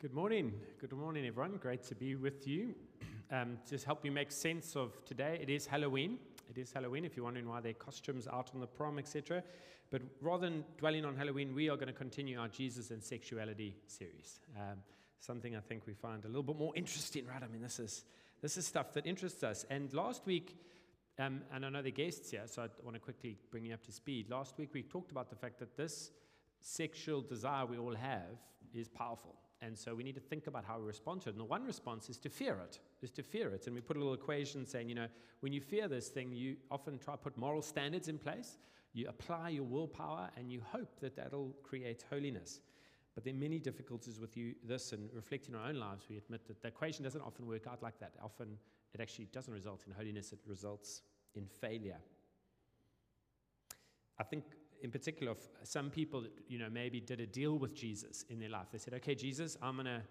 Good morning. Good morning, everyone. Great to be with you. Um, just help you make sense of today. It is Halloween. It is Halloween. If you're wondering why there are costumes out on the prom, etc. But rather than dwelling on Halloween, we are going to continue our Jesus and sexuality series. Um, something I think we find a little bit more interesting, right? I mean, this is this is stuff that interests us. And last week. Um, and I know the guests here, so I want to quickly bring you up to speed. Last week we talked about the fact that this sexual desire we all have is powerful. And so we need to think about how we respond to it. And the one response is to fear it, is to fear it. And we put a little equation saying, you know, when you fear this thing, you often try to put moral standards in place, you apply your willpower, and you hope that that'll create holiness. But there are many difficulties with you, this and reflecting our own lives. We admit that the equation doesn't often work out like that. Often it actually doesn't result in holiness, it results in failure. I think in particular, some people, you know, maybe did a deal with Jesus in their life. They said, okay, Jesus, I'm going to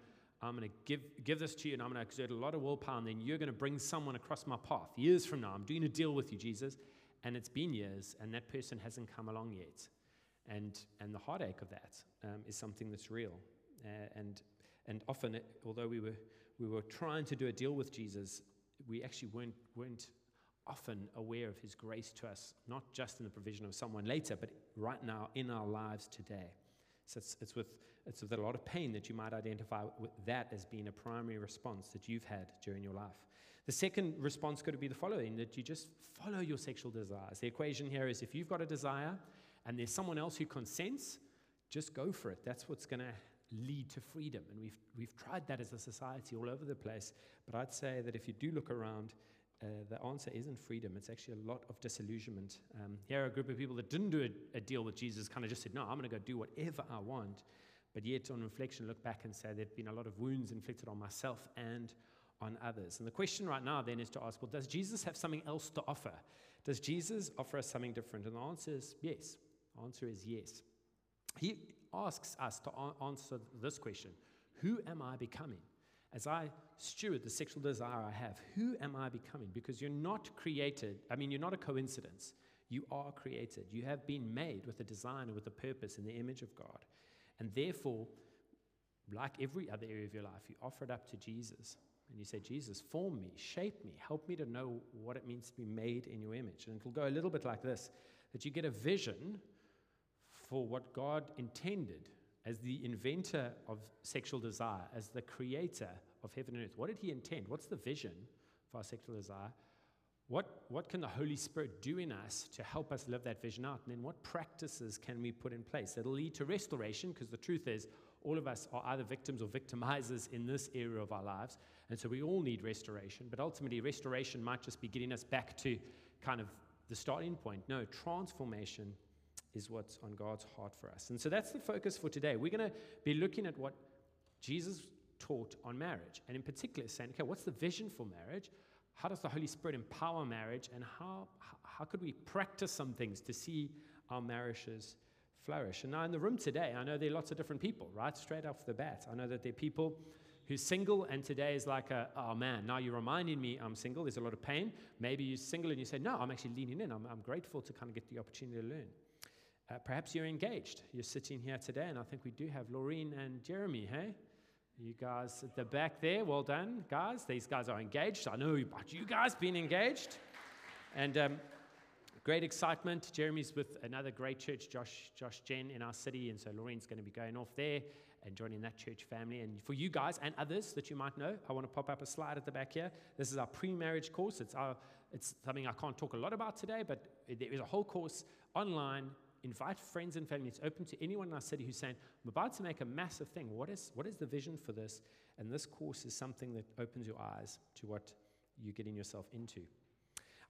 I'm going to give, give this to you and I'm going to exert a lot of willpower, and then you're going to bring someone across my path years from now. I'm doing a deal with you, Jesus. And it's been years, and that person hasn't come along yet. And, and the heartache of that um, is something that's real. Uh, and, and often, it, although we were, we were trying to do a deal with Jesus, we actually weren't, weren't often aware of his grace to us, not just in the provision of someone later, but right now in our lives today. So it's, it's, with, it's with a lot of pain that you might identify with that as being a primary response that you've had during your life. The second response could be the following that you just follow your sexual desires. The equation here is if you've got a desire and there's someone else who consents, just go for it. That's what's going to lead to freedom. And we've, we've tried that as a society all over the place. But I'd say that if you do look around, uh, the answer isn't freedom. It's actually a lot of disillusionment. Um, here are a group of people that didn't do a, a deal with Jesus, kind of just said, No, I'm going to go do whatever I want. But yet, on reflection, look back and say there've been a lot of wounds inflicted on myself and on others. And the question right now then is to ask, well, does Jesus have something else to offer? Does Jesus offer us something different? And the answer is yes. The answer is yes. He asks us to answer this question Who am I becoming? As I steward the sexual desire I have, who am I becoming? Because you're not created, I mean, you're not a coincidence. You are created. You have been made with a design and with a purpose in the image of God. And therefore, like every other area of your life, you offer it up to Jesus. And you say, Jesus, form me, shape me, help me to know what it means to be made in your image. And it'll go a little bit like this that you get a vision for what God intended as the inventor of sexual desire, as the creator of heaven and earth, what did he intend? What's the vision for our sexual desire? What, what can the Holy Spirit do in us to help us live that vision out? And then what practices can we put in place that'll lead to restoration? Because the truth is, all of us are either victims or victimizers in this area of our lives. And so we all need restoration. But ultimately, restoration might just be getting us back to kind of the starting point. No, transformation is what's on God's heart for us. And so that's the focus for today. We're going to be looking at what Jesus taught on marriage, and in particular, saying, okay, what's the vision for marriage? How does the Holy Spirit empower marriage? And how, how could we practice some things to see our marriages flourish? And now, in the room today, I know there are lots of different people, right? Straight off the bat. I know that there are people who's single, and today is like a, oh man, now you're reminding me I'm single. There's a lot of pain. Maybe you're single and you say, no, I'm actually leaning in. I'm, I'm grateful to kind of get the opportunity to learn. Uh, perhaps you're engaged. You're sitting here today, and I think we do have Laureen and Jeremy, hey? You guys at the back there, well done, guys. These guys are engaged. I know about you guys being engaged. And um, great excitement. Jeremy's with another great church, Josh, Josh Gen, in our city. And so Laureen's going to be going off there and joining that church family. And for you guys and others that you might know, I want to pop up a slide at the back here. This is our pre marriage course. It's, our, it's something I can't talk a lot about today, but there is a whole course online invite friends and family. It's open to anyone in our city who's saying, I'm about to make a massive thing. What is, what is the vision for this? And this course is something that opens your eyes to what you're getting yourself into.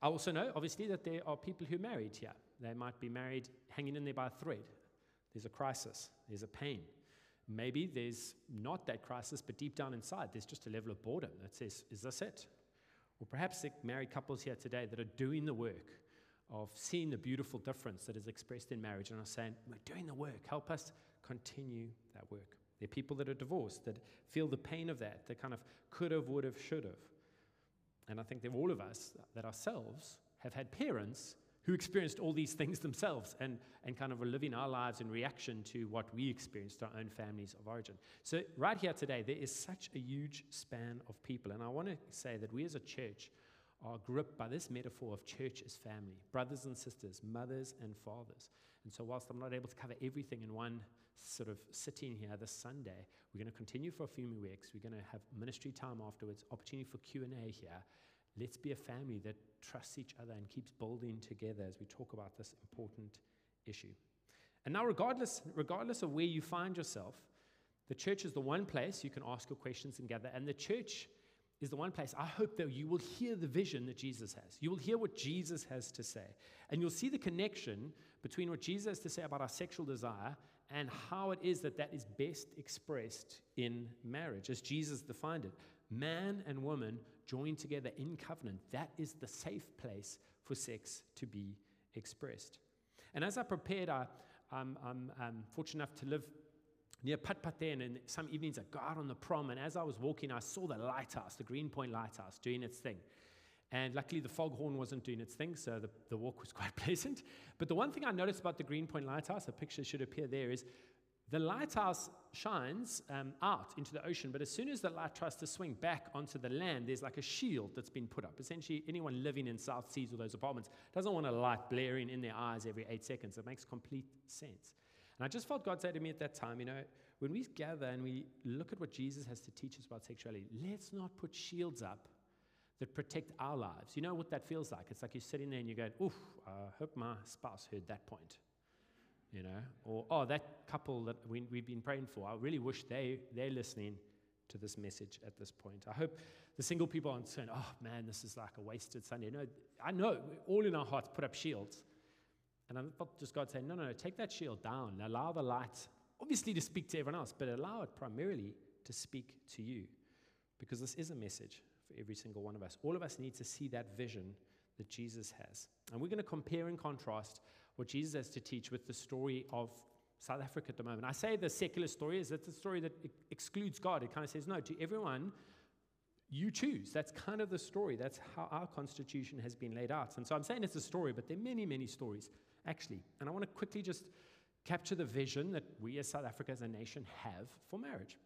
I also know, obviously, that there are people who are married here. They might be married hanging in there by a thread. There's a crisis, there's a pain. Maybe there's not that crisis, but deep down inside, there's just a level of boredom that says, Is this it? Or perhaps are married couples here today that are doing the work of seeing the beautiful difference that is expressed in marriage and are saying, We're doing the work. Help us continue that work. There are people that are divorced that feel the pain of that, that kind of could have, would have, should have. And I think that all of us, that ourselves, have had parents who experienced all these things themselves and, and kind of are living our lives in reaction to what we experienced, our own families of origin. So, right here today, there is such a huge span of people. And I want to say that we as a church are gripped by this metaphor of church as family, brothers and sisters, mothers and fathers. And so, whilst I'm not able to cover everything in one sort of sitting here this Sunday, we're going to continue for a few more weeks. We're going to have ministry time afterwards, opportunity for Q&A here. Let's be a family that trusts each other and keeps building together as we talk about this important issue. And now, regardless, regardless of where you find yourself, the church is the one place you can ask your questions and gather. And the church is the one place I hope that you will hear the vision that Jesus has. You will hear what Jesus has to say. And you'll see the connection between what Jesus has to say about our sexual desire and how it is that that is best expressed in marriage, as Jesus defined it. Man and woman joined together in covenant. That is the safe place for sex to be expressed. And as I prepared, I, I'm, I'm, I'm fortunate enough to live near Patpaten, and some evenings I go out on the prom, and as I was walking, I saw the lighthouse, the Greenpoint Lighthouse, doing its thing. And luckily, the foghorn wasn't doing its thing, so the, the walk was quite pleasant. But the one thing I noticed about the Greenpoint Lighthouse, a picture should appear there, is the lighthouse shines um, out into the ocean, but as soon as the light tries to swing back onto the land, there's like a shield that's been put up. Essentially, anyone living in South Seas or those apartments doesn't want a light blaring in their eyes every eight seconds. It makes complete sense. And I just felt God say to me at that time, you know, when we gather and we look at what Jesus has to teach us about sexuality, let's not put shields up that protect our lives. You know what that feels like? It's like you're sitting there and you're going, oof, I hope my spouse heard that point you know, or oh, that couple that we, we've been praying for, I really wish they, they're listening to this message at this point. I hope the single people aren't saying, oh man, this is like a wasted Sunday. No, I know all in our hearts put up shields. And I felt just God saying, no, no, no, take that shield down. Allow the light, obviously, to speak to everyone else, but allow it primarily to speak to you. Because this is a message for every single one of us. All of us need to see that vision that Jesus has. And we're going to compare and contrast what Jesus has to teach with the story of South Africa at the moment. I say the secular story is that the story that excludes God. It kind of says, no, to everyone, you choose. That's kind of the story. That's how our constitution has been laid out. And so I'm saying it's a story, but there are many, many stories, actually. And I want to quickly just capture the vision that we as South Africa as a nation have for marriage.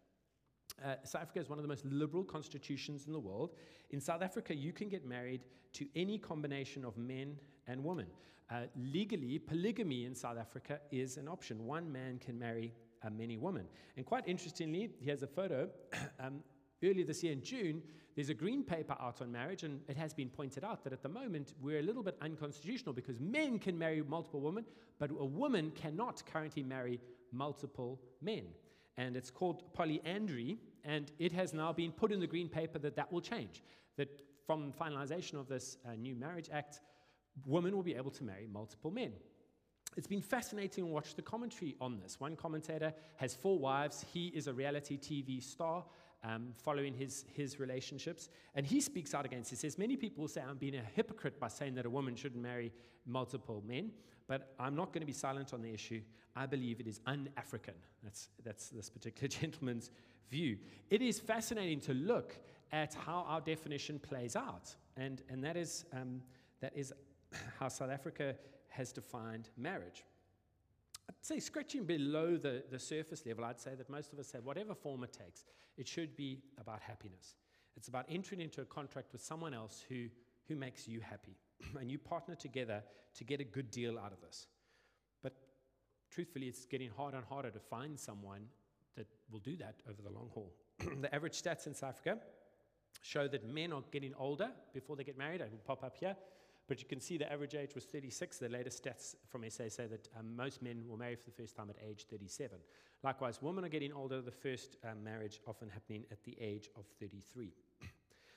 Uh, South Africa is one of the most liberal constitutions in the world. In South Africa, you can get married to any combination of men and women. Uh, legally, polygamy in South Africa is an option. One man can marry uh, many women. And quite interestingly, here's a photo. um, earlier this year in June, there's a green paper out on marriage, and it has been pointed out that at the moment we're a little bit unconstitutional because men can marry multiple women, but a woman cannot currently marry multiple men. And it's called polyandry, and it has now been put in the green paper that that will change. That from finalization of this uh, new Marriage Act, women will be able to marry multiple men. It's been fascinating to watch the commentary on this. One commentator has four wives. He is a reality TV star, um, following his, his relationships. And he speaks out against it. He says, Many people say I'm being a hypocrite by saying that a woman shouldn't marry multiple men, but I'm not going to be silent on the issue. I believe it is un African. That's, that's this particular gentleman's view. It is fascinating to look at how our definition plays out. And, and that is, um, that is how South Africa has defined marriage. Say scratching below the, the surface level, I'd say that most of us say whatever form it takes, it should be about happiness. It's about entering into a contract with someone else who, who makes you happy. and you partner together to get a good deal out of this. But truthfully, it's getting harder and harder to find someone that will do that over the long haul. the average stats in South Africa show that men are getting older before they get married. I will pop up here. But you can see the average age was 36. The latest stats from SA say that um, most men will marry for the first time at age 37. Likewise, women are getting older, the first um, marriage often happening at the age of 33.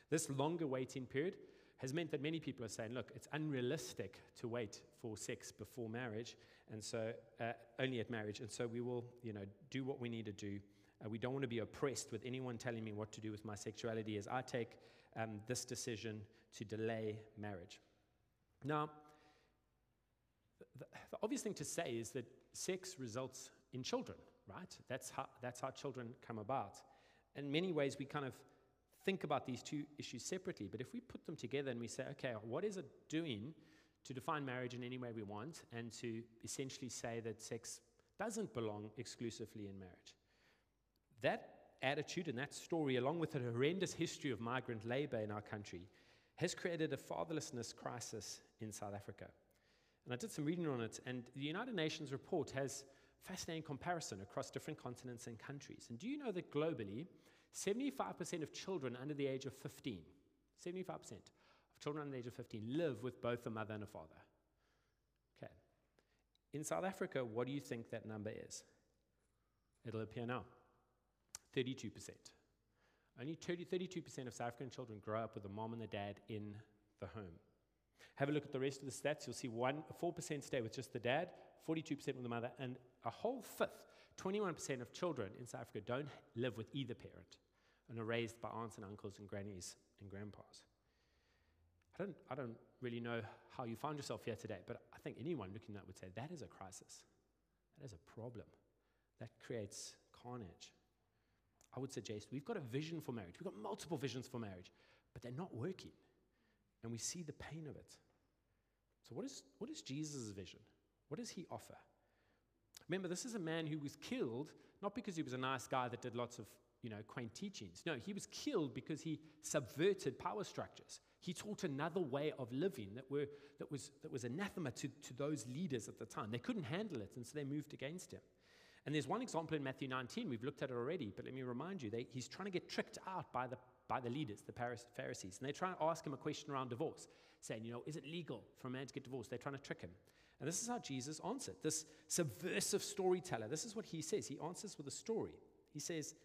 this longer waiting period has meant that many people are saying, look, it's unrealistic to wait for sex before marriage, and so uh, only at marriage. And so we will, you know, do what we need to do. Uh, we don't want to be oppressed with anyone telling me what to do with my sexuality as I take um, this decision to delay marriage. Now, the, the obvious thing to say is that sex results in children, right? That's how, that's how children come about. In many ways, we kind of think about these two issues separately, but if we put them together and we say, okay, what is it doing to define marriage in any way we want and to essentially say that sex doesn't belong exclusively in marriage. That attitude and that story, along with a horrendous history of migrant labor in our country, has created a fatherlessness crisis in South Africa. And I did some reading on it, and the United Nations report has fascinating comparison across different continents and countries. And do you know that globally, 75% of children under the age of 15, 75% of children under the age of 15 live with both a mother and a father? Okay. In South Africa, what do you think that number is? It'll appear now 32%. Only 30, 32% of South African children grow up with a mom and a dad in the home. Have a look at the rest of the stats. You'll see one, 4% stay with just the dad, 42% with the mother, and a whole fifth, 21% of children in South Africa don't live with either parent and are raised by aunts and uncles and grannies and grandpas. I don't, I don't really know how you found yourself here today, but I think anyone looking at that would say that is a crisis. That is a problem. That creates carnage. I would suggest we've got a vision for marriage. We've got multiple visions for marriage, but they're not working. And we see the pain of it. So, what is, what is Jesus' vision? What does he offer? Remember, this is a man who was killed not because he was a nice guy that did lots of you know, quaint teachings. No, he was killed because he subverted power structures. He taught another way of living that, were, that, was, that was anathema to, to those leaders at the time. They couldn't handle it, and so they moved against him. And there's one example in Matthew 19. We've looked at it already, but let me remind you. They, he's trying to get tricked out by the, by the leaders, the Pharisees. And they try to ask him a question around divorce, saying, you know, is it legal for a man to get divorced? They're trying to trick him. And this is how Jesus answered. This subversive storyteller, this is what he says. He answers with a story. He says,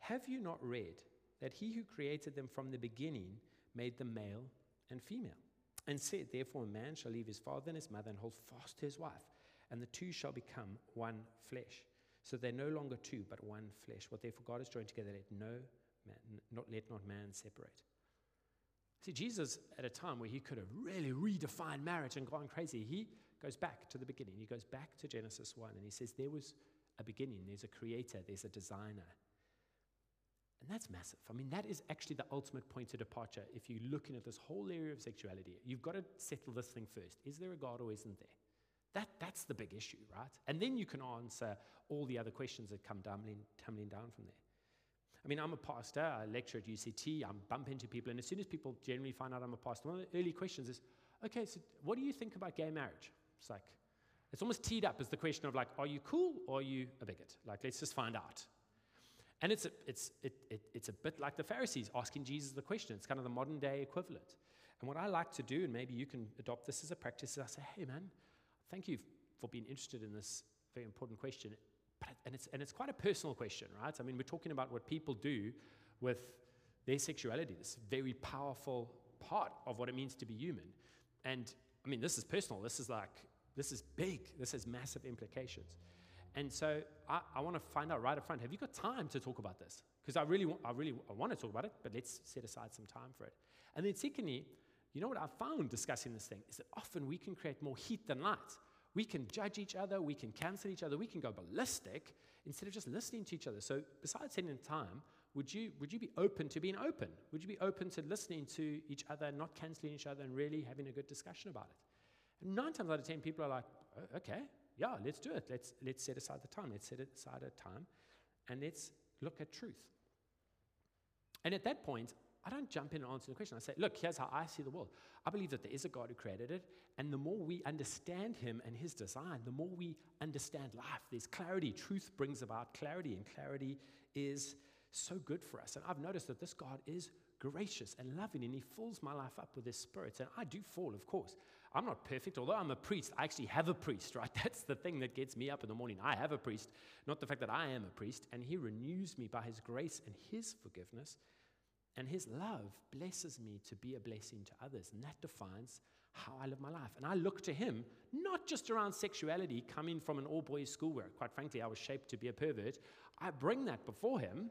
Have you not read that he who created them from the beginning made them male and female? And said, Therefore, a man shall leave his father and his mother and hold fast to his wife, and the two shall become one flesh. So they're no longer two, but one flesh. What therefore God has joined together, let no man, not let not man separate. See, Jesus, at a time where he could have really redefined marriage and gone crazy, he goes back to the beginning. He goes back to Genesis 1 and he says, There was a beginning, there's a creator, there's a designer. And that's massive. I mean, that is actually the ultimate point of departure if you're looking at this whole area of sexuality. You've got to settle this thing first. Is there a God or isn't there? That, that's the big issue, right? And then you can answer all the other questions that come tumbling, tumbling down from there. I mean, I'm a pastor, I lecture at UCT, I bump into people, and as soon as people generally find out I'm a pastor, one of the early questions is, okay, so what do you think about gay marriage? It's like, it's almost teed up as the question of like, are you cool or are you a bigot? Like, let's just find out. And it's a, it's, it, it, it's a bit like the Pharisees asking Jesus the question. It's kind of the modern day equivalent. And what I like to do, and maybe you can adopt this as a practice, is I say, hey, man, thank you for being interested in this very important question. But, and, it's, and it's quite a personal question, right? I mean, we're talking about what people do with their sexuality, this very powerful part of what it means to be human. And I mean, this is personal. This is like, this is big. This has massive implications. And so I, I want to find out right up front have you got time to talk about this? Because I really, want, I really I want to talk about it, but let's set aside some time for it. And then, secondly, you know what I found discussing this thing is that often we can create more heat than light. We can judge each other, we can cancel each other, we can go ballistic instead of just listening to each other. So, besides spending time, would you, would you be open to being open? Would you be open to listening to each other, not canceling each other, and really having a good discussion about it? And nine times out of ten, people are like, okay, yeah, let's do it. Let's, let's set aside the time. Let's set aside a time and let's look at truth. And at that point, I don't jump in and answer the question. I say, look, here's how I see the world. I believe that there is a God who created it, and the more we understand Him and His design, the more we understand life. There's clarity. Truth brings about clarity, and clarity is so good for us. And I've noticed that this God is gracious and loving, and He fills my life up with His Spirit. And I do fall, of course. I'm not perfect, although I'm a priest. I actually have a priest, right? That's the thing that gets me up in the morning. I have a priest, not the fact that I am a priest, and He renews me by His grace and His forgiveness. And his love blesses me to be a blessing to others. And that defines how I live my life. And I look to him, not just around sexuality, coming from an all boys school where, quite frankly, I was shaped to be a pervert. I bring that before him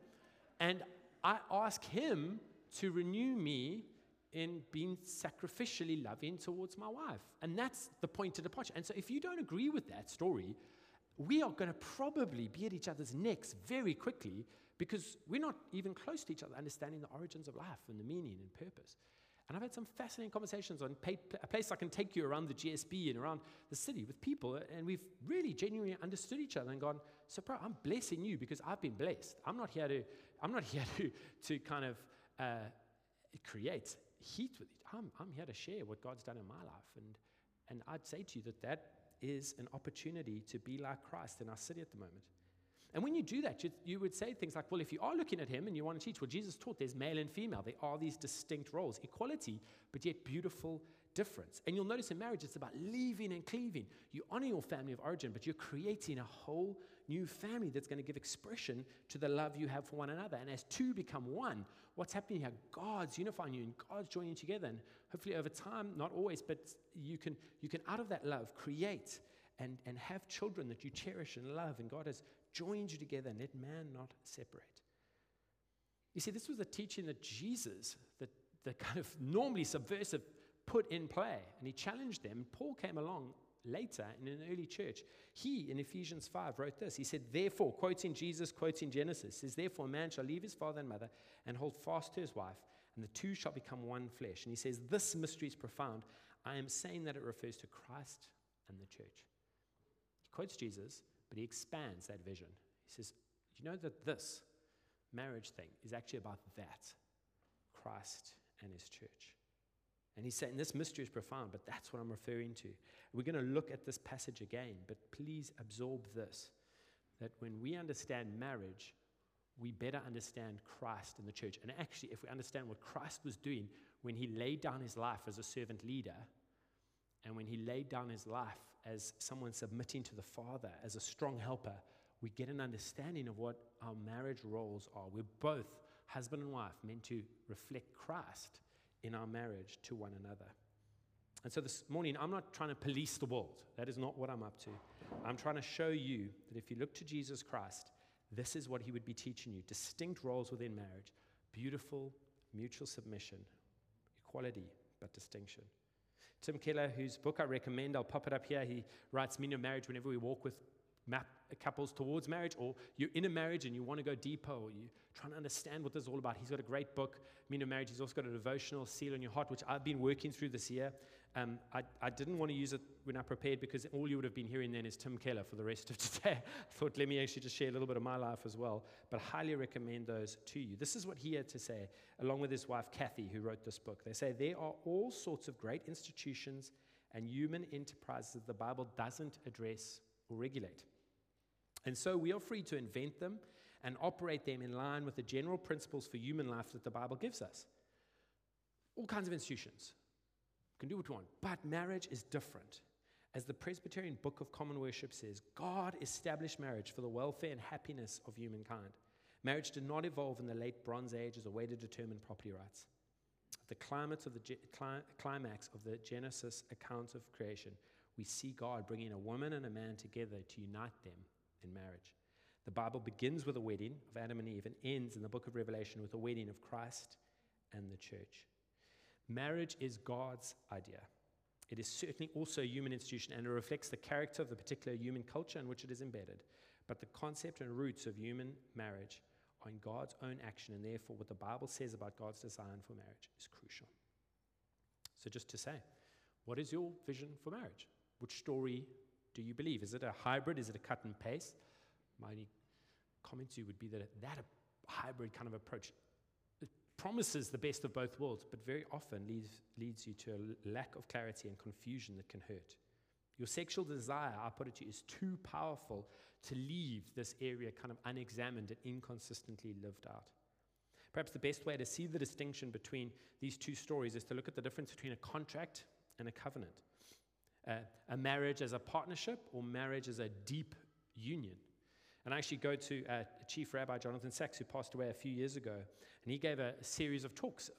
and I ask him to renew me in being sacrificially loving towards my wife. And that's the point of departure. And so if you don't agree with that story, we are going to probably be at each other's necks very quickly because we're not even close to each other, understanding the origins of life and the meaning and purpose. And I've had some fascinating conversations on a place I can take you around the GSB and around the city with people, and we've really genuinely understood each other and gone, so bro, I'm blessing you because I've been blessed. I'm not here to, I'm not here to, to kind of uh, create heat with it. I'm, I'm here to share what God's done in my life. And, and I'd say to you that that is an opportunity to be like Christ in our city at the moment. And when you do that, you, you, would say things like, well, if you are looking at him and you want to teach, well, Jesus taught there's male and female. There are these distinct roles, equality, but yet beautiful difference. And you'll notice in marriage, it's about leaving and cleaving. You honor your family of origin, but you're creating a whole new family that's going to give expression to the love you have for one another. And as two become one, what's happening here? God's unifying you and God's joining you together. And hopefully over time, not always, but you can, you can out of that love create and, and have children that you cherish and love. And God has joined you together and let man not separate. You see, this was a teaching that Jesus, the, the kind of normally subversive, put in play. And he challenged them. Paul came along later in an early church. He, in Ephesians 5, wrote this. He said, Therefore, quoting Jesus, quoting Genesis, says, Therefore, a man shall leave his father and mother and hold fast to his wife, and the two shall become one flesh. And he says, This mystery is profound. I am saying that it refers to Christ and the church. He quotes Jesus, but he expands that vision. He says, You know that this marriage thing is actually about that Christ and his church. And he's saying this mystery is profound, but that's what I'm referring to. We're going to look at this passage again, but please absorb this that when we understand marriage, we better understand Christ and the church. And actually, if we understand what Christ was doing when he laid down his life as a servant leader, and when he laid down his life as someone submitting to the Father, as a strong helper, we get an understanding of what our marriage roles are. We're both, husband and wife, meant to reflect Christ in our marriage to one another. And so this morning, I'm not trying to police the world. That is not what I'm up to. I'm trying to show you that if you look to Jesus Christ, this is what he would be teaching you distinct roles within marriage, beautiful mutual submission, equality, but distinction. Tim Keller, whose book I recommend, I'll pop it up here. He writes Meaning of Marriage whenever we walk with map couples towards marriage, or you're in a marriage and you want to go deeper, or you're trying to understand what this is all about. He's got a great book, Meaning of Marriage. He's also got a devotional, Seal on Your Heart, which I've been working through this year. Um, I, I, didn't want to use it when I prepared because all you would have been hearing then is Tim Keller for the rest of today. I thought, let me actually just share a little bit of my life as well. But I highly recommend those to you. This is what he had to say, along with his wife, Kathy, who wrote this book. They say, There are all sorts of great institutions and human enterprises that the Bible doesn't address or regulate. And so we are free to invent them and operate them in line with the general principles for human life that the Bible gives us. All kinds of institutions can do what we want, but marriage is different. As the Presbyterian Book of Common Worship says, God established marriage for the welfare and happiness of humankind. Marriage did not evolve in the late Bronze Age as a way to determine property rights. The climax of the, climax of the Genesis account of creation, we see God bringing a woman and a man together to unite them in marriage. The Bible begins with a wedding of Adam and Eve and ends in the book of Revelation with a wedding of Christ and the church. Marriage is God's idea. It is certainly also a human institution and it reflects the character of the particular human culture in which it is embedded. But the concept and roots of human marriage are in God's own action, and therefore, what the Bible says about God's design for marriage is crucial. So, just to say, what is your vision for marriage? Which story do you believe? Is it a hybrid? Is it a cut and paste? My only comment to you would be that that hybrid kind of approach promises the best of both worlds, but very often leads, leads you to a lack of clarity and confusion that can hurt. Your sexual desire, I put it to you, is too powerful to leave this area kind of unexamined and inconsistently lived out. Perhaps the best way to see the distinction between these two stories is to look at the difference between a contract and a covenant uh, a marriage as a partnership or marriage as a deep union. And I actually go to uh, Chief Rabbi Jonathan Sacks, who passed away a few years ago, and he gave a, a series of talks,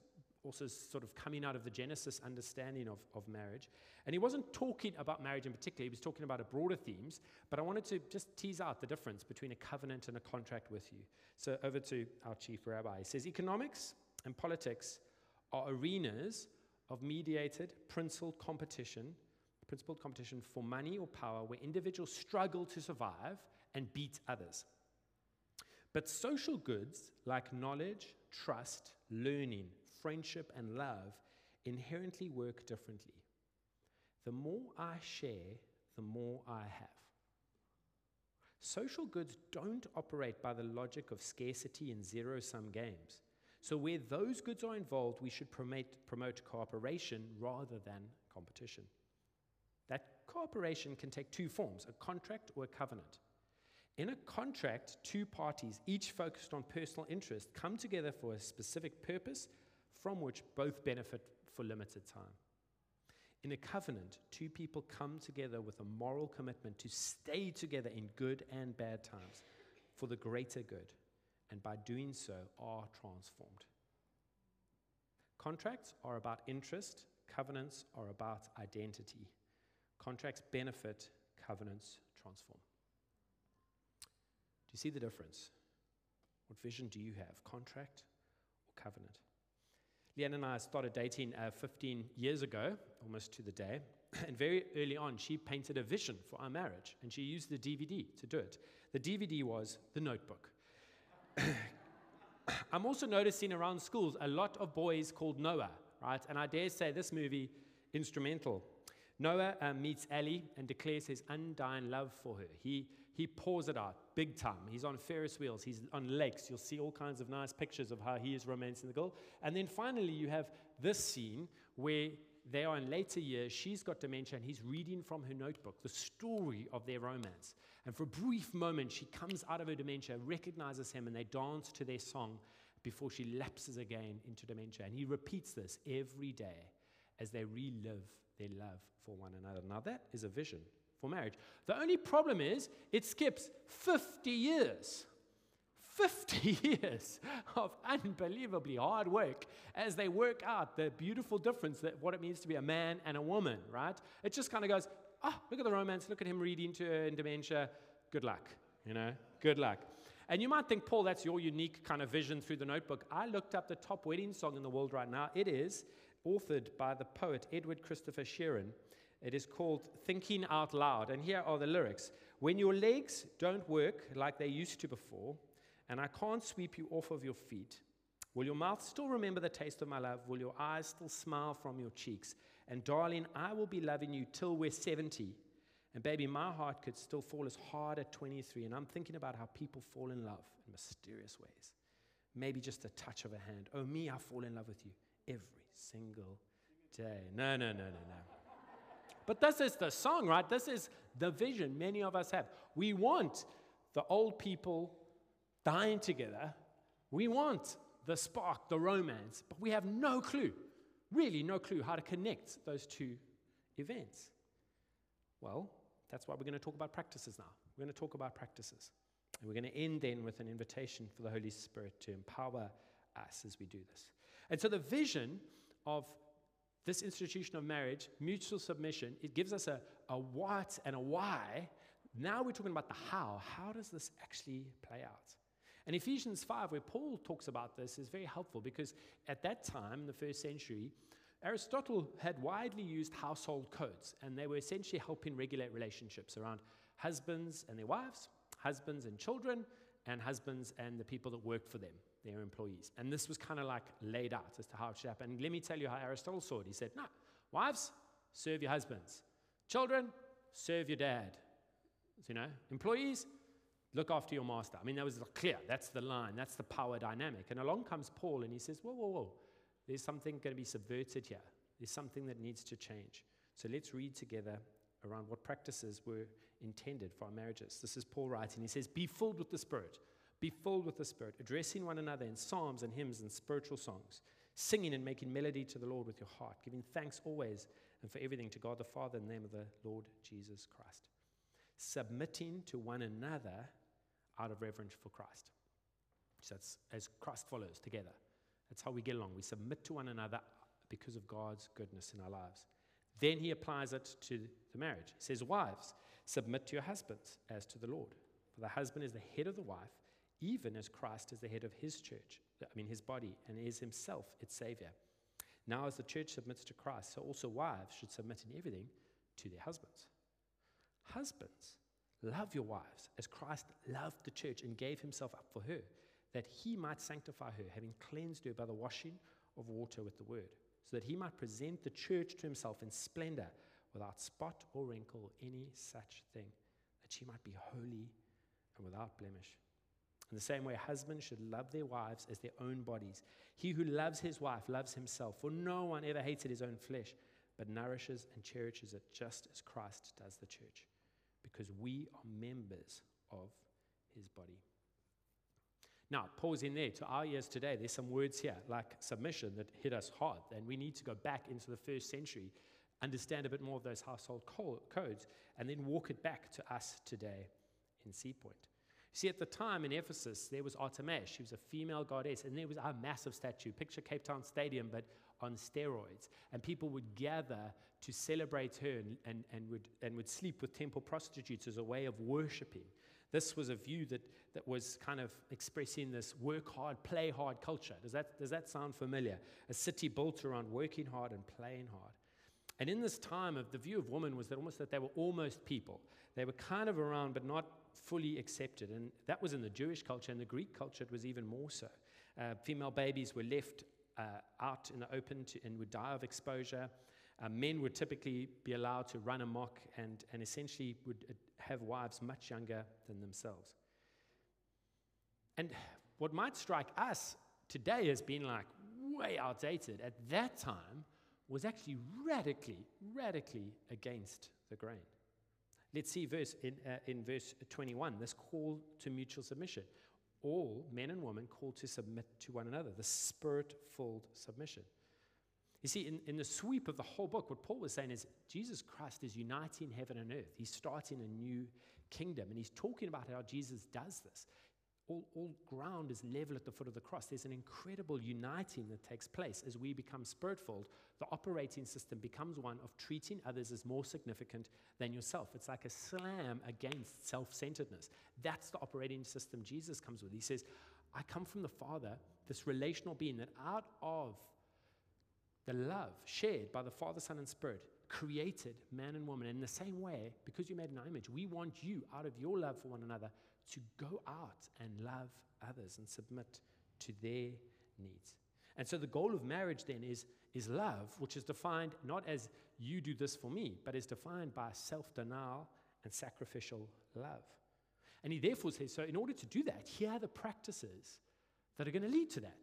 also sort of coming out of the Genesis understanding of, of marriage. And he wasn't talking about marriage in particular, he was talking about a broader themes, but I wanted to just tease out the difference between a covenant and a contract with you. So over to our Chief Rabbi. He says, Economics and politics are arenas of mediated, principled competition principled competition for money or power where individuals struggle to survive and beat others. But social goods like knowledge, trust, learning, friendship, and love inherently work differently. The more I share, the more I have. Social goods don't operate by the logic of scarcity and zero sum games. So, where those goods are involved, we should promote, promote cooperation rather than competition. That cooperation can take two forms a contract or a covenant. In a contract, two parties, each focused on personal interest, come together for a specific purpose from which both benefit for limited time. In a covenant, two people come together with a moral commitment to stay together in good and bad times for the greater good, and by doing so are transformed. Contracts are about interest, covenants are about identity. Contracts benefit, covenants transform. You see the difference? What vision do you have, contract or covenant? Leanne and I started dating uh, 15 years ago, almost to the day. And very early on, she painted a vision for our marriage, and she used the DVD to do it. The DVD was The Notebook. I'm also noticing around schools a lot of boys called Noah, right? And I dare say this movie, instrumental. Noah uh, meets Ellie and declares his undying love for her. He, he pours it out big time. He's on Ferris wheels, he's on lakes. You'll see all kinds of nice pictures of how he is romancing the girl. And then finally, you have this scene where they are in later years. She's got dementia, and he's reading from her notebook the story of their romance. And for a brief moment, she comes out of her dementia, recognizes him, and they dance to their song before she lapses again into dementia. And he repeats this every day as they relive their love for one another. Now, that is a vision for marriage. The only problem is it skips 50 years. 50 years of unbelievably hard work as they work out the beautiful difference that what it means to be a man and a woman, right? It just kind of goes, oh, look at the romance, look at him reading to her uh, in dementia. Good luck, you know, good luck. And you might think, Paul, that's your unique kind of vision through the notebook. I looked up the top wedding song in the world right now. It is authored by the poet Edward Christopher Sheeran. It is called Thinking Out Loud. And here are the lyrics When your legs don't work like they used to before, and I can't sweep you off of your feet, will your mouth still remember the taste of my love? Will your eyes still smile from your cheeks? And darling, I will be loving you till we're 70. And baby, my heart could still fall as hard at 23. And I'm thinking about how people fall in love in mysterious ways. Maybe just a touch of a hand. Oh, me, I fall in love with you every single day. No, no, no, no, no. But this is the song, right? This is the vision many of us have. We want the old people dying together. We want the spark, the romance, but we have no clue, really no clue how to connect those two events. Well, that's why we're going to talk about practices now. We're going to talk about practices. And we're going to end then with an invitation for the Holy Spirit to empower us as we do this. And so the vision of this institution of marriage, mutual submission, it gives us a, a what and a why. Now we're talking about the how. How does this actually play out? And Ephesians 5, where Paul talks about this, is very helpful because at that time, in the first century, Aristotle had widely used household codes, and they were essentially helping regulate relationships around husbands and their wives, husbands and children, and husbands and the people that worked for them, their employees. And this was kind of like laid out as to how it should happen. And let me tell you how Aristotle saw it. He said, No, wives, serve your husbands. Children, serve your dad. You know, employees, look after your master. I mean, that was clear. That's the line. That's the power dynamic. And along comes Paul and he says, Whoa, whoa, whoa. There's something going to be subverted here. There's something that needs to change. So let's read together around what practices were intended for our marriages. This is Paul writing. He says, Be filled with the Spirit. Be filled with the Spirit, addressing one another in psalms and hymns and spiritual songs, singing and making melody to the Lord with your heart, giving thanks always and for everything to God the Father in the name of the Lord Jesus Christ. Submitting to one another out of reverence for Christ. So that's as Christ follows together. That's how we get along. We submit to one another because of God's goodness in our lives. Then he applies it to the marriage. He says, Wives, submit to your husbands as to the Lord. For the husband is the head of the wife, even as Christ is the head of his church, I mean his body, and is himself its Savior. Now, as the church submits to Christ, so also wives should submit in everything to their husbands. Husbands, love your wives as Christ loved the church and gave himself up for her, that he might sanctify her, having cleansed her by the washing of water with the word so that he might present the church to himself in splendor, without spot or wrinkle, any such thing, that she might be holy and without blemish. In the same way, husbands should love their wives as their own bodies. He who loves his wife loves himself, for no one ever hated his own flesh, but nourishes and cherishes it just as Christ does the church, because we are members of his body. Now, pause in there to our ears today. There's some words here like submission that hit us hard, and we need to go back into the first century, understand a bit more of those household codes, and then walk it back to us today in Sea Point. See, at the time in Ephesus, there was Artemis. She was a female goddess, and there was a massive statue. Picture Cape Town Stadium, but on steroids. And people would gather to celebrate her and, and, and, would, and would sleep with temple prostitutes as a way of worshiping. This was a view that, that was kind of expressing this work hard, play hard culture. Does that, does that sound familiar? A city built around working hard and playing hard. And in this time of the view of women was that almost that they were almost people. They were kind of around but not fully accepted. And that was in the Jewish culture. In the Greek culture, it was even more so. Uh, female babies were left uh, out in the open to, and would die of exposure. Uh, men would typically be allowed to run amok and, and essentially would uh, have wives much younger than themselves. And what might strike us today as being like way outdated, at that time was actually radically, radically against the grain. Let's see verse in, uh, in verse 21, this call to mutual submission. All men and women called to submit to one another, the spirit filled submission. You see, in, in the sweep of the whole book, what Paul was saying is Jesus Christ is uniting heaven and earth. He's starting a new kingdom, and he's talking about how Jesus does this. All, all ground is level at the foot of the cross. There's an incredible uniting that takes place as we become spirit filled. The operating system becomes one of treating others as more significant than yourself. It's like a slam against self centeredness. That's the operating system Jesus comes with. He says, I come from the Father, this relational being that out of the love shared by the Father, Son, and Spirit created man and woman. in the same way, because you made an image, we want you, out of your love for one another, to go out and love others and submit to their needs. And so the goal of marriage then is, is love, which is defined not as you do this for me, but is defined by self denial and sacrificial love. And he therefore says, so in order to do that, here are the practices that are going to lead to that.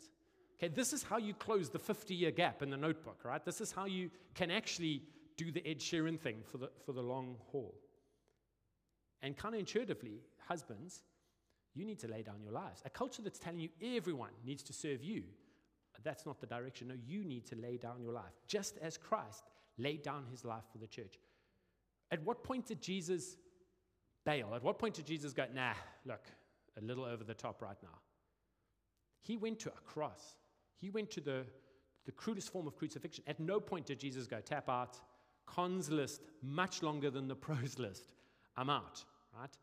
Okay, this is how you close the 50 year gap in the notebook, right? This is how you can actually do the Ed Sheeran thing for the, for the long haul. And counterintuitively, husbands, you need to lay down your lives. A culture that's telling you everyone needs to serve you, that's not the direction. No, you need to lay down your life, just as Christ laid down his life for the church. At what point did Jesus bail? At what point did Jesus go, nah, look, a little over the top right now? He went to a cross. He went to the, the crudest form of crucifixion. At no point did Jesus go, tap out, cons list much longer than the pros list. I'm out, right?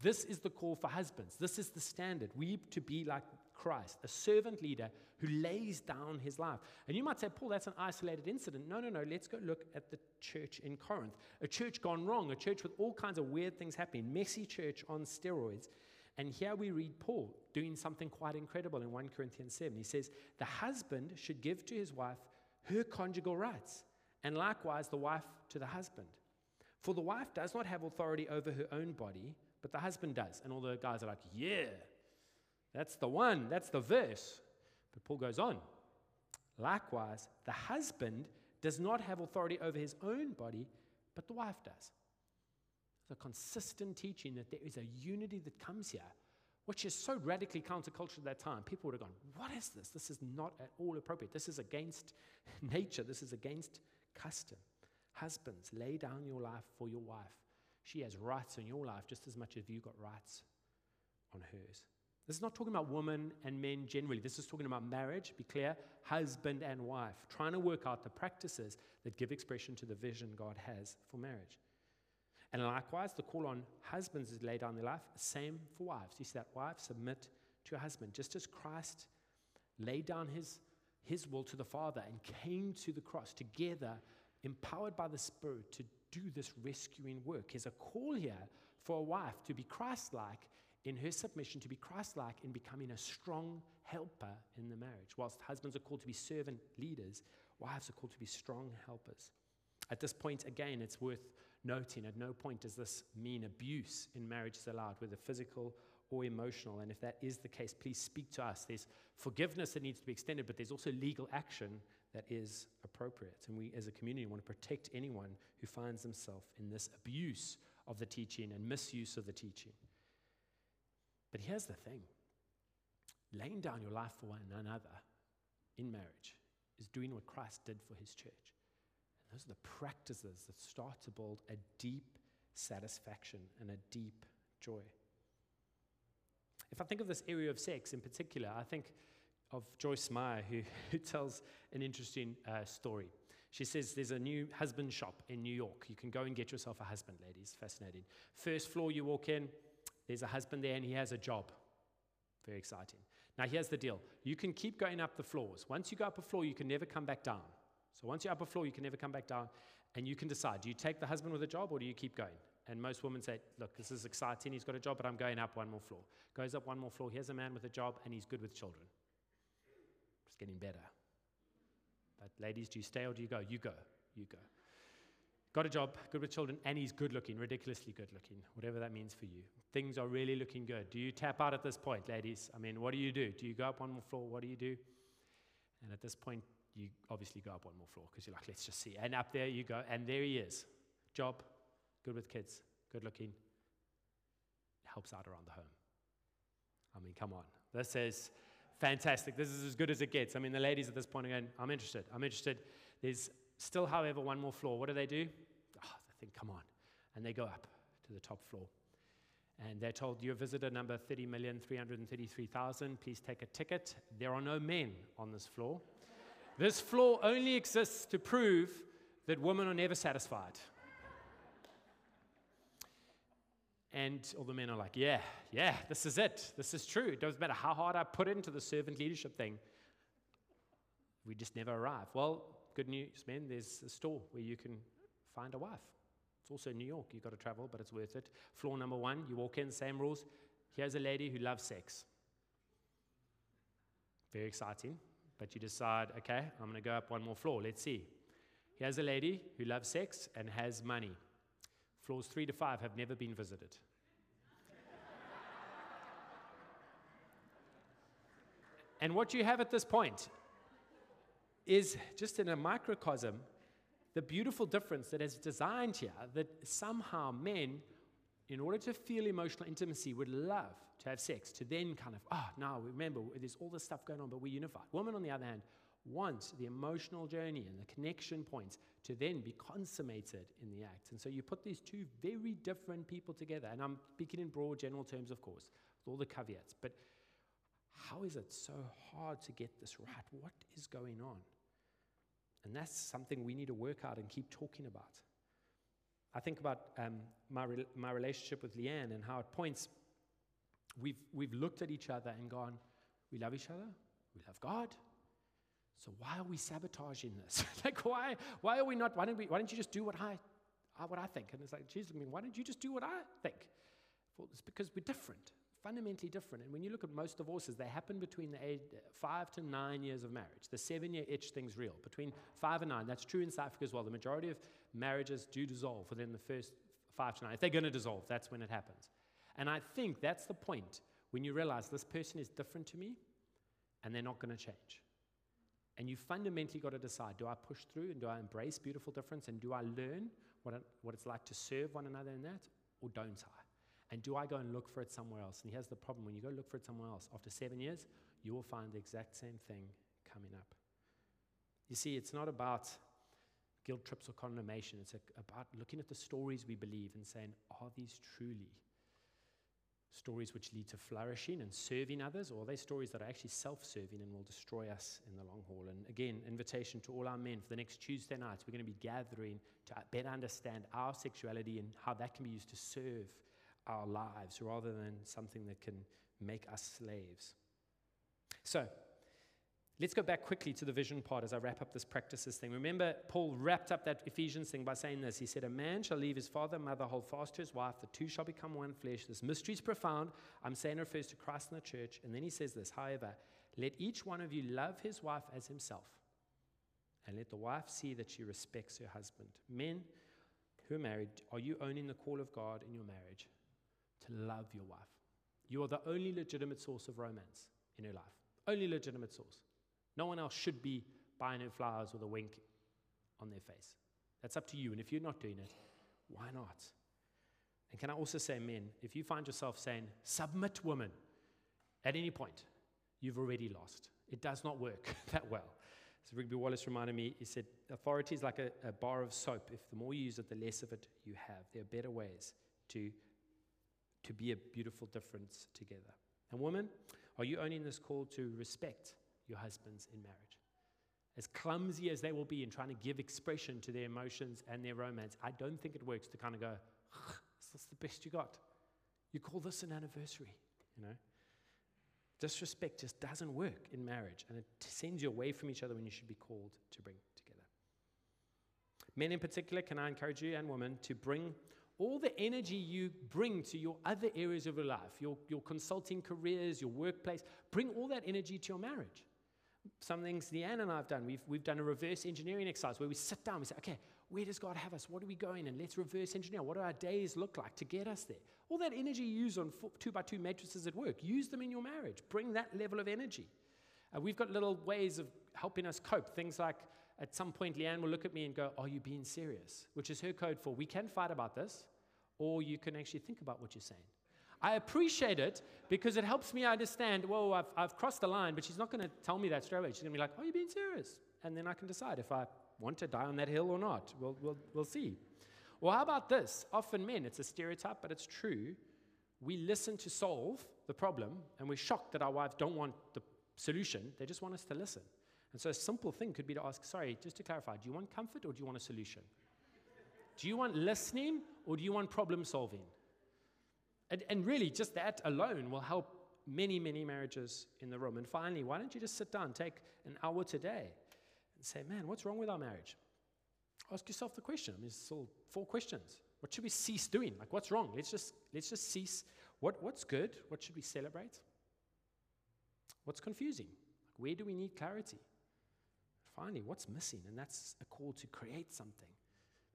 This is the call for husbands. This is the standard. We to be like Christ, a servant leader who lays down his life. And you might say, Paul, that's an isolated incident. No, no, no. Let's go look at the church in Corinth. A church gone wrong, a church with all kinds of weird things happening, messy church on steroids. And here we read Paul doing something quite incredible in 1 Corinthians 7. He says, The husband should give to his wife her conjugal rights, and likewise the wife to the husband. For the wife does not have authority over her own body, but the husband does. And all the guys are like, Yeah, that's the one, that's the verse. But Paul goes on. Likewise, the husband does not have authority over his own body, but the wife does. The consistent teaching that there is a unity that comes here, which is so radically countercultural at that time. People would have gone, What is this? This is not at all appropriate. This is against nature, this is against custom. Husbands, lay down your life for your wife. She has rights on your life just as much as you got rights on hers. This is not talking about women and men generally. This is talking about marriage, be clear, husband and wife, trying to work out the practices that give expression to the vision God has for marriage. And likewise, the call on husbands is laid down their life, same for wives. You see that, wives, submit to your husband. Just as Christ laid down his, his will to the Father and came to the cross together, empowered by the Spirit to do this rescuing work. There's a call here for a wife to be Christ like in her submission, to be Christ like in becoming a strong helper in the marriage. Whilst husbands are called to be servant leaders, wives are called to be strong helpers. At this point, again, it's worth noting at no point does this mean abuse in marriage is allowed, whether physical or emotional. And if that is the case, please speak to us. There's forgiveness that needs to be extended, but there's also legal action that is appropriate. And we, as a community, want to protect anyone who finds themselves in this abuse of the teaching and misuse of the teaching. But here's the thing laying down your life for one another in marriage is doing what Christ did for his church. And those are the practices that start to build a deep satisfaction and a deep joy. If I think of this area of sex in particular, I think of Joyce Meyer, who, who tells an interesting uh, story. She says there's a new husband shop in New York. You can go and get yourself a husband, ladies. Fascinating. First floor, you walk in, there's a husband there, and he has a job. Very exciting. Now, here's the deal you can keep going up the floors. Once you go up a floor, you can never come back down. So, once you're up a floor, you can never come back down, and you can decide do you take the husband with a job or do you keep going? And most women say, Look, this is exciting. He's got a job, but I'm going up one more floor. Goes up one more floor. Here's a man with a job, and he's good with children. Getting better. But, ladies, do you stay or do you go? You go. You go. Got a job, good with children, and he's good looking, ridiculously good looking, whatever that means for you. Things are really looking good. Do you tap out at this point, ladies? I mean, what do you do? Do you go up one more floor? What do you do? And at this point, you obviously go up one more floor because you're like, let's just see. And up there you go, and there he is. Job, good with kids, good looking, helps out around the home. I mean, come on. This is fantastic. This is as good as it gets. I mean, the ladies at this point are going, I'm interested. I'm interested. There's still, however, one more floor. What do they do? Oh, they think, come on. And they go up to the top floor. And they're told, You're visitor number 30,333,000. Please take a ticket. There are no men on this floor. this floor only exists to prove that women are never satisfied. And all the men are like, yeah, yeah, this is it. This is true. It doesn't matter how hard I put into the servant leadership thing. We just never arrive. Well, good news, men, there's a store where you can find a wife. It's also New York. You've got to travel, but it's worth it. Floor number one, you walk in, same rules. Here's a lady who loves sex. Very exciting. But you decide, okay, I'm going to go up one more floor. Let's see. Here's a lady who loves sex and has money. Floors three to five have never been visited. and what you have at this point is just in a microcosm the beautiful difference that is designed here that somehow men, in order to feel emotional intimacy, would love to have sex, to then kind of, oh, now remember, there's all this stuff going on, but we're unified. Women, on the other hand, want the emotional journey and the connection points to then be consummated in the act. And so you put these two very different people together. And I'm speaking in broad, general terms, of course, with all the caveats. But how is it so hard to get this right? What is going on? And that's something we need to work out and keep talking about. I think about um, my, re- my relationship with Leanne and how at points we've, we've looked at each other and gone, we love each other, we love God, so why are we sabotaging this? like, why, why are we not, why don't, we, why don't you just do what I, what I think? And it's like, Jesus, I mean, why don't you just do what I think? Well, it's because we're different, fundamentally different. And when you look at most divorces, they happen between the age, five to nine years of marriage. The seven year itch thing's real. Between five and nine, that's true in South Africa as well. The majority of marriages do dissolve within the first five to nine. If they're going to dissolve, that's when it happens. And I think that's the point when you realize this person is different to me and they're not going to change. And you fundamentally got to decide do I push through and do I embrace beautiful difference and do I learn what, it, what it's like to serve one another in that or don't I? And do I go and look for it somewhere else? And here's the problem when you go look for it somewhere else, after seven years, you will find the exact same thing coming up. You see, it's not about guilt trips or condemnation, it's about looking at the stories we believe and saying, are these truly stories which lead to flourishing and serving others, or are they stories that are actually self serving and will destroy us in the long haul? And again, invitation to all our men for the next Tuesday nights, we're going to be gathering to better understand our sexuality and how that can be used to serve our lives rather than something that can make us slaves. So, Let's go back quickly to the vision part as I wrap up this practices thing. Remember, Paul wrapped up that Ephesians thing by saying this. He said, A man shall leave his father, and mother, hold fast to his wife, the two shall become one flesh. This mystery is profound. I'm saying it refers to Christ and the church. And then he says this, however, Let each one of you love his wife as himself, and let the wife see that she respects her husband. Men who are married, are you owning the call of God in your marriage to love your wife? You are the only legitimate source of romance in her life. Only legitimate source. No one else should be buying her flowers with a wink on their face. That's up to you. And if you're not doing it, why not? And can I also say, men, if you find yourself saying, submit woman, at any point, you've already lost. It does not work that well. So Rigby Wallace reminded me, he said, authority is like a, a bar of soap. If the more you use it, the less of it you have. There are better ways to, to be a beautiful difference together. And women, are you owning this call to respect your husbands in marriage? As clumsy as they will be in trying to give expression to their emotions and their romance, I don't think it works to kind of go, that's the best you got. You call this an anniversary, you know? Disrespect just doesn't work in marriage, and it sends you away from each other when you should be called to bring together. Men, in particular, can I encourage you and women to bring all the energy you bring to your other areas of your life, your, your consulting careers, your workplace, bring all that energy to your marriage. Some things Leanne and I have done, we've, we've done a reverse engineering exercise where we sit down, we say, okay, where does God have us? What are we going? And let's reverse engineer. What do our days look like to get us there? All that energy you use on four, two by two matrices at work, use them in your marriage. Bring that level of energy. Uh, we've got little ways of helping us cope. Things like at some point, Leanne will look at me and go, Are you being serious? Which is her code for we can fight about this, or you can actually think about what you're saying. I appreciate it because it helps me understand, whoa, I've, I've crossed the line, but she's not going to tell me that straight away. She's going to be like, oh, Are you being serious? And then I can decide if I want to die on that hill or not. We'll, we'll, we'll see. Well, how about this? Often men, it's a stereotype, but it's true. We listen to solve the problem, and we're shocked that our wives don't want the solution. They just want us to listen. And so a simple thing could be to ask, sorry, just to clarify, do you want comfort or do you want a solution? do you want listening or do you want problem solving? And, and really, just that alone will help many, many marriages in the room. And finally, why don't you just sit down, take an hour today, and say, man, what's wrong with our marriage? Ask yourself the question. I mean, it's still four questions. What should we cease doing? Like, what's wrong? Let's just, let's just cease. What, what's good? What should we celebrate? What's confusing? Like, where do we need clarity? Finally, what's missing? And that's a call to create something.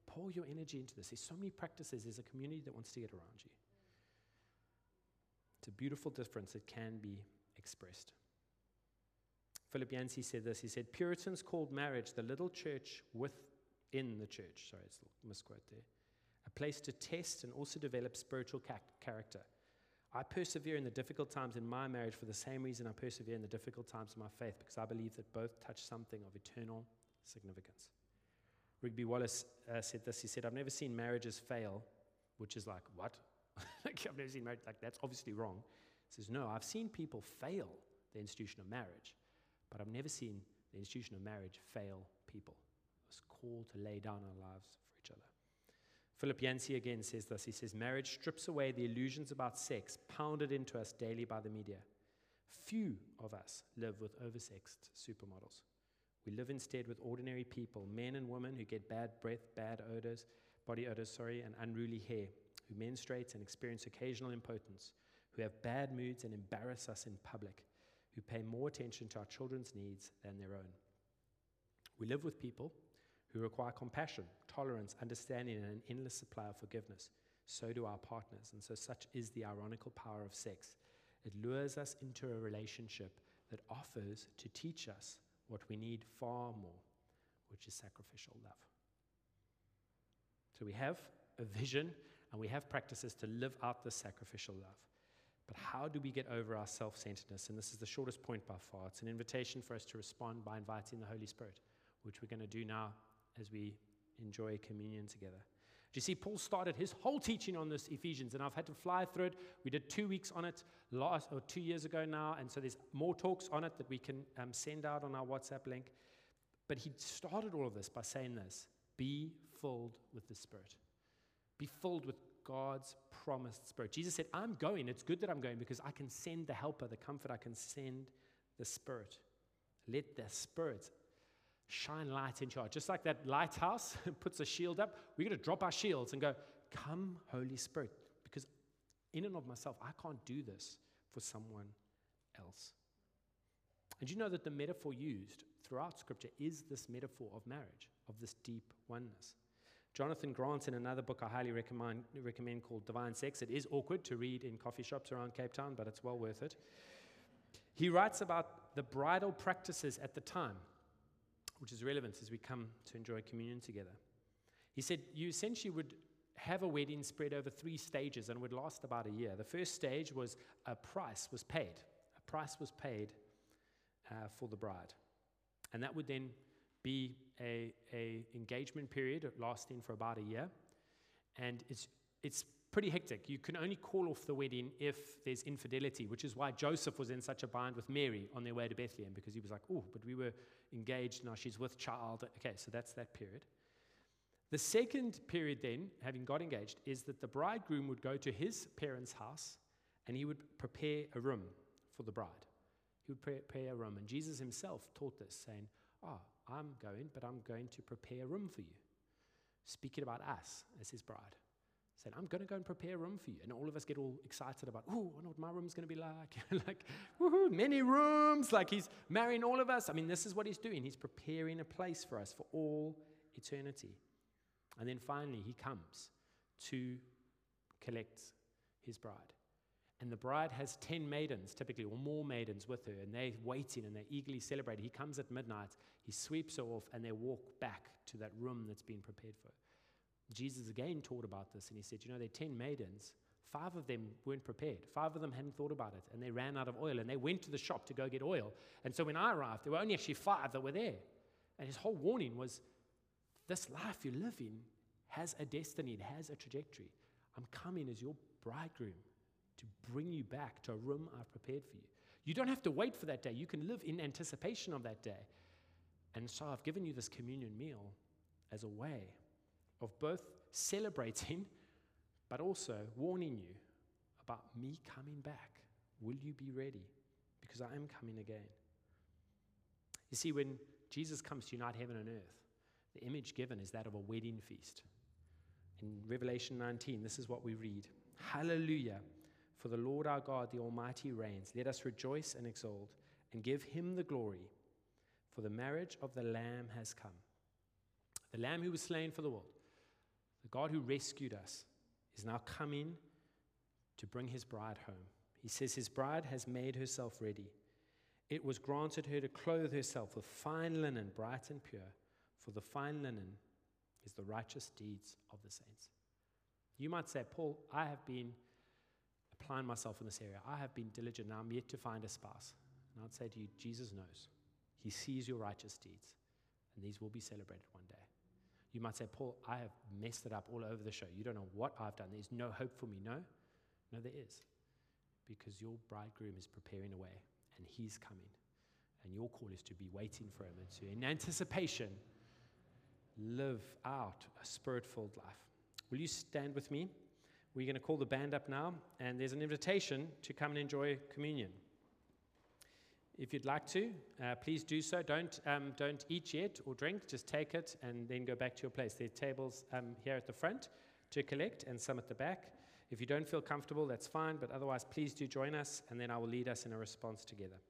Pour your energy into this. There's so many practices. There's a community that wants to get around you. It's a beautiful difference that can be expressed. Philip Yancey said this. He said, Puritans called marriage the little church within the church. Sorry, it's a misquote there. A place to test and also develop spiritual character. I persevere in the difficult times in my marriage for the same reason I persevere in the difficult times of my faith, because I believe that both touch something of eternal significance. Rigby Wallace uh, said this. He said, I've never seen marriages fail, which is like, what? like, I've never seen marriage, like, that's obviously wrong. He says, no, I've seen people fail the institution of marriage. But I've never seen the institution of marriage fail people. It's called to lay down our lives for each other. Philip Yancey again says this. He says, Marriage strips away the illusions about sex pounded into us daily by the media. Few of us live with oversexed supermodels. We live instead with ordinary people, men and women who get bad breath, bad odors, body odors, sorry, and unruly hair, who menstruate and experience occasional impotence, who have bad moods and embarrass us in public, who pay more attention to our children's needs than their own. We live with people who require compassion, tolerance, understanding, and an endless supply of forgiveness. So do our partners. And so, such is the ironical power of sex. It lures us into a relationship that offers to teach us what we need far more, which is sacrificial love. So, we have a vision and we have practices to live out this sacrificial love. But how do we get over our self centeredness? And this is the shortest point by far. It's an invitation for us to respond by inviting the Holy Spirit, which we're going to do now as we enjoy communion together. Do you see, Paul started his whole teaching on this Ephesians, and I've had to fly through it. We did two weeks on it last or two years ago now, and so there's more talks on it that we can um, send out on our WhatsApp link. But he started all of this by saying this be filled with the Spirit. Be filled with God's promised Spirit. Jesus said, I'm going. It's good that I'm going because I can send the helper, the comfort. I can send the Spirit. Let the Spirit shine light into our. Just like that lighthouse puts a shield up, we're going to drop our shields and go, Come, Holy Spirit. Because in and of myself, I can't do this for someone else. And you know that the metaphor used throughout Scripture is this metaphor of marriage, of this deep oneness. Jonathan Grant, in another book I highly recommend, recommend called Divine Sex, it is awkward to read in coffee shops around Cape Town, but it's well worth it. He writes about the bridal practices at the time, which is relevant as we come to enjoy communion together. He said, You essentially would have a wedding spread over three stages and would last about a year. The first stage was a price was paid. A price was paid uh, for the bride. And that would then be a, a engagement period lasting for about a year. And it's, it's pretty hectic. You can only call off the wedding if there's infidelity, which is why Joseph was in such a bind with Mary on their way to Bethlehem, because he was like, oh, but we were engaged, now she's with child. Okay, so that's that period. The second period, then, having got engaged, is that the bridegroom would go to his parents' house and he would prepare a room for the bride. He would prepare a room. And Jesus himself taught this, saying, Oh, I'm going, but I'm going to prepare room for you. Speaking about us as his bride. Saying, I'm going to go and prepare a room for you. And all of us get all excited about, oh, I know what my room's going to be like. like, woohoo, many rooms. Like he's marrying all of us. I mean, this is what he's doing. He's preparing a place for us for all eternity. And then finally, he comes to collect his bride. And the bride has 10 maidens, typically, or more maidens with her, and they're waiting and they're eagerly celebrating. He comes at midnight, he sweeps her off, and they walk back to that room that's been prepared for her. Jesus again taught about this, and he said, You know, there are 10 maidens. Five of them weren't prepared. Five of them hadn't thought about it, and they ran out of oil, and they went to the shop to go get oil. And so when I arrived, there were only actually five that were there. And his whole warning was this life you live in has a destiny, it has a trajectory. I'm coming as your bridegroom to bring you back to a room I've prepared for you. You don't have to wait for that day. You can live in anticipation of that day. And so I've given you this communion meal as a way of both celebrating but also warning you about me coming back. Will you be ready? Because I am coming again. You see, when Jesus comes to unite heaven and earth, the image given is that of a wedding feast. In Revelation 19, this is what we read Hallelujah! For the Lord our God, the Almighty, reigns. Let us rejoice and exult and give him the glory, for the marriage of the Lamb has come. The Lamb who was slain for the world, the God who rescued us, is now coming to bring his bride home. He says his bride has made herself ready. It was granted her to clothe herself with fine linen, bright and pure, for the fine linen is the righteous deeds of the saints. You might say, Paul, I have been applying myself in this area. I have been diligent and I'm yet to find a spouse. And I'd say to you, Jesus knows. He sees your righteous deeds, and these will be celebrated one day. You might say, Paul, I have messed it up all over the show. You don't know what I've done. There's no hope for me. No, no, there is. Because your bridegroom is preparing a way, and he's coming. And your call is to be waiting for him and to, in anticipation, live out a spirit filled life. Will you stand with me? We're going to call the band up now, and there's an invitation to come and enjoy communion. If you'd like to, uh, please do so. Don't, um, don't eat yet or drink, just take it and then go back to your place. There are tables um, here at the front to collect and some at the back. If you don't feel comfortable, that's fine, but otherwise, please do join us, and then I will lead us in a response together.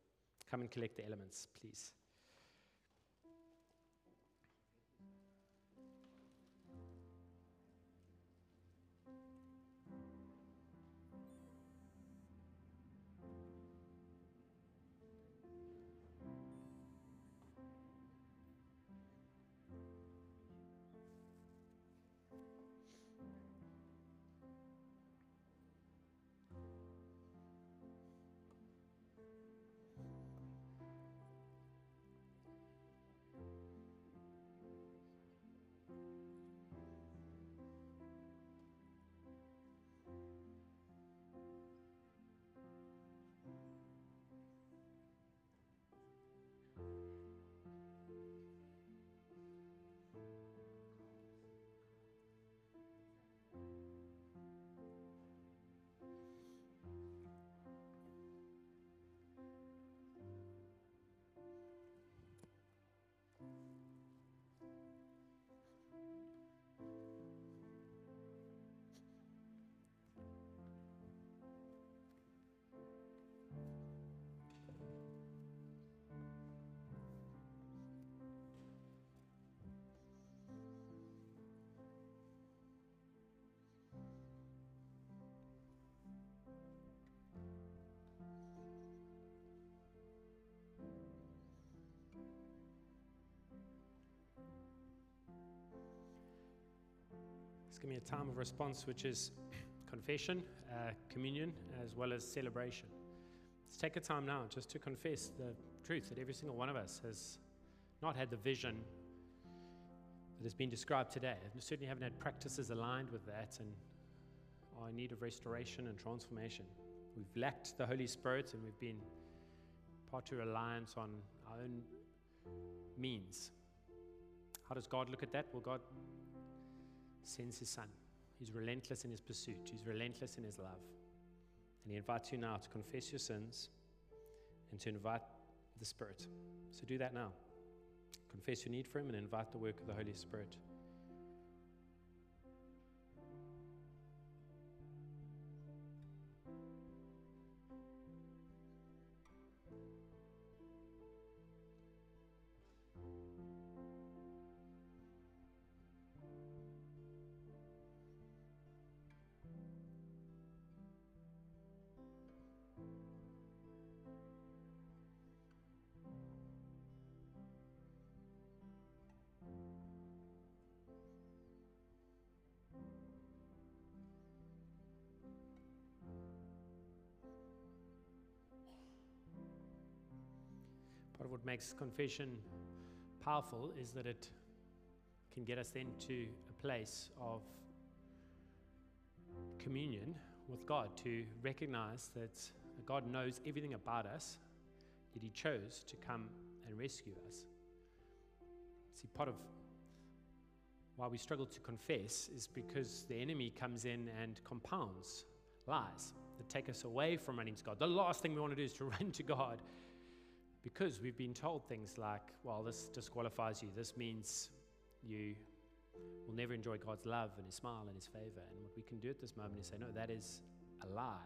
Come and collect the elements, please. Going to be a time of response, which is confession, uh, communion, as well as celebration. Let's take a time now just to confess the truth that every single one of us has not had the vision that has been described today. We certainly haven't had practices aligned with that and are in need of restoration and transformation. We've lacked the Holy Spirit and we've been part to reliance on our own means. How does God look at that? Well, God sends his son. He's relentless in his pursuit, he's relentless in his love. And he invites you now to confess your sins and to invite the Spirit. So do that now. Confess your need for him and invite the work of the Holy Spirit. Makes confession powerful is that it can get us then to a place of communion with God, to recognize that God knows everything about us, yet He chose to come and rescue us. See, part of why we struggle to confess is because the enemy comes in and compounds lies that take us away from running to God. The last thing we want to do is to run to God because we've been told things like, well, this disqualifies you. This means you will never enjoy God's love and His smile and His favor. And what we can do at this moment is say, no, that is a lie.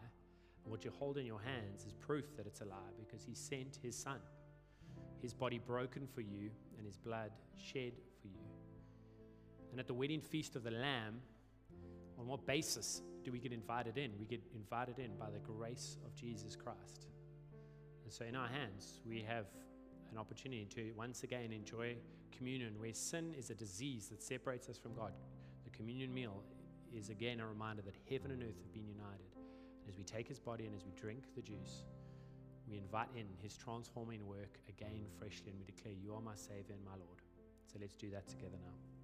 And what you hold in your hands is proof that it's a lie because He sent His Son, His body broken for you, and His blood shed for you. And at the wedding feast of the Lamb, on what basis do we get invited in? We get invited in by the grace of Jesus Christ. And so, in our hands, we have an opportunity to once again enjoy communion where sin is a disease that separates us from God. The communion meal is again a reminder that heaven and earth have been united. And as we take his body and as we drink the juice, we invite in his transforming work again freshly and we declare, You are my Savior and my Lord. So let's do that together now.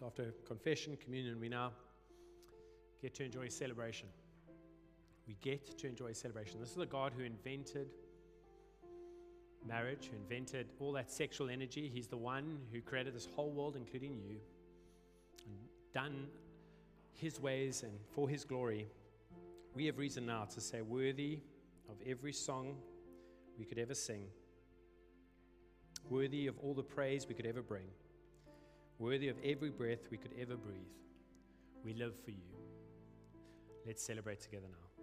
So after confession, communion, we now get to enjoy celebration. We get to enjoy celebration. This is the God who invented marriage, who invented all that sexual energy. He's the one who created this whole world, including you, and done his ways and for his glory. We have reason now to say, worthy of every song we could ever sing, worthy of all the praise we could ever bring worthy of every breath we could ever breathe. We live for you. Let's celebrate together now.